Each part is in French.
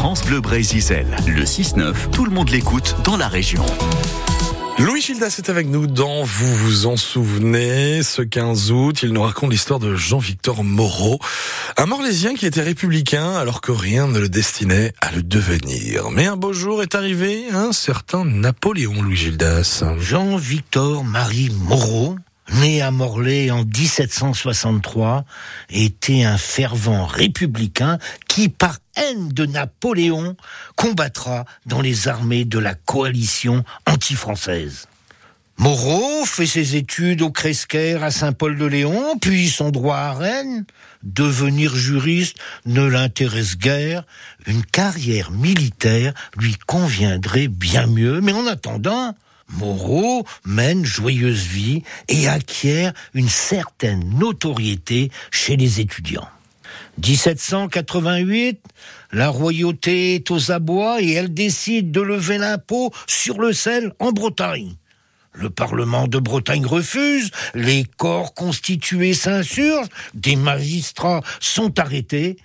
France Bleu Brésil. Le 6-9, tout le monde l'écoute dans la région. Louis Gildas est avec nous dans Vous vous en souvenez. Ce 15 août, il nous raconte l'histoire de Jean-Victor Moreau, un Morlaisien qui était républicain alors que rien ne le destinait à le devenir. Mais un beau jour est arrivé un certain Napoléon, Louis Gildas. Jean-Victor Marie Moreau, né à Morlaix en 1763, était un fervent républicain qui, par haine de Napoléon, combattra dans les armées de la coalition anti-française. Moreau fait ses études au Cresquer à Saint-Paul-de-Léon, puis son droit à Rennes. Devenir juriste ne l'intéresse guère. Une carrière militaire lui conviendrait bien mieux, mais en attendant, Moreau mène joyeuse vie et acquiert une certaine notoriété chez les étudiants. 1788, la royauté est aux abois et elle décide de lever l'impôt sur le sel en Bretagne. Le Parlement de Bretagne refuse, les corps constitués s'insurgent, des magistrats sont arrêtés.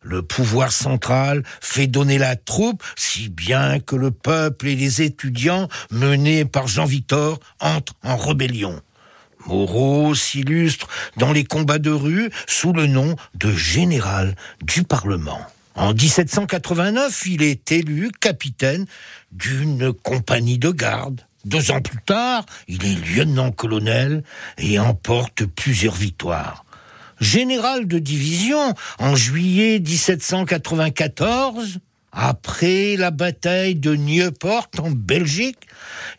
Le pouvoir central fait donner la troupe, si bien que le peuple et les étudiants, menés par Jean-Victor, entrent en rébellion. Moreau s'illustre dans les combats de rue sous le nom de général du Parlement. En 1789, il est élu capitaine d'une compagnie de garde. Deux ans plus tard, il est lieutenant-colonel et emporte plusieurs victoires. Général de division en juillet 1794, après la bataille de Nieuport en Belgique,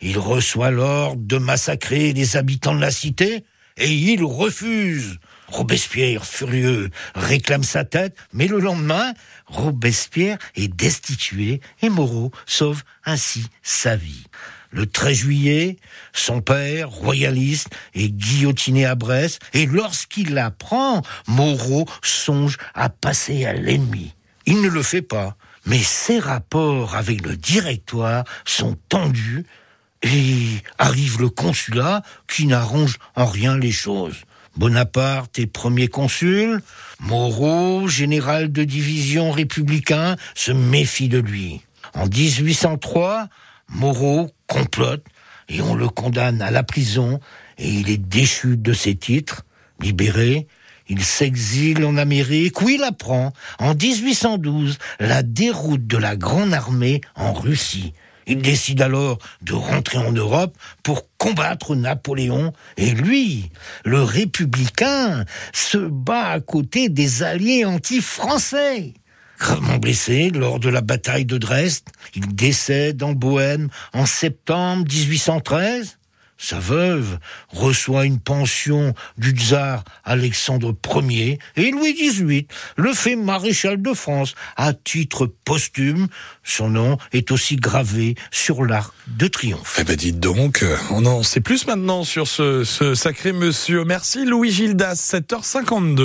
il reçoit l'ordre de massacrer les habitants de la cité et il refuse. Robespierre, furieux, réclame sa tête, mais le lendemain, Robespierre est destitué et Moreau sauve ainsi sa vie. Le 13 juillet, son père, royaliste, est guillotiné à Brest, et lorsqu'il l'apprend, Moreau songe à passer à l'ennemi. Il ne le fait pas, mais ses rapports avec le directoire sont tendus, et arrive le consulat qui n'arrange en rien les choses. Bonaparte est premier consul, Moreau, général de division républicain, se méfie de lui. En 1803, Moreau complote et on le condamne à la prison et il est déchu de ses titres, libéré. Il s'exile en Amérique où il apprend en 1812 la déroute de la Grande Armée en Russie. Il décide alors de rentrer en Europe pour combattre Napoléon. Et lui, le républicain, se bat à côté des alliés anti-français. Gravement blessé lors de la bataille de Dresde, il décède en Bohême en septembre 1813. Sa veuve reçoit une pension du tsar Alexandre Ier et Louis XVIII le fait maréchal de France à titre posthume. Son nom est aussi gravé sur l'arc de triomphe. Eh ben dites donc, on en sait plus maintenant sur ce, ce sacré monsieur. Merci Louis Gildas, 7h52.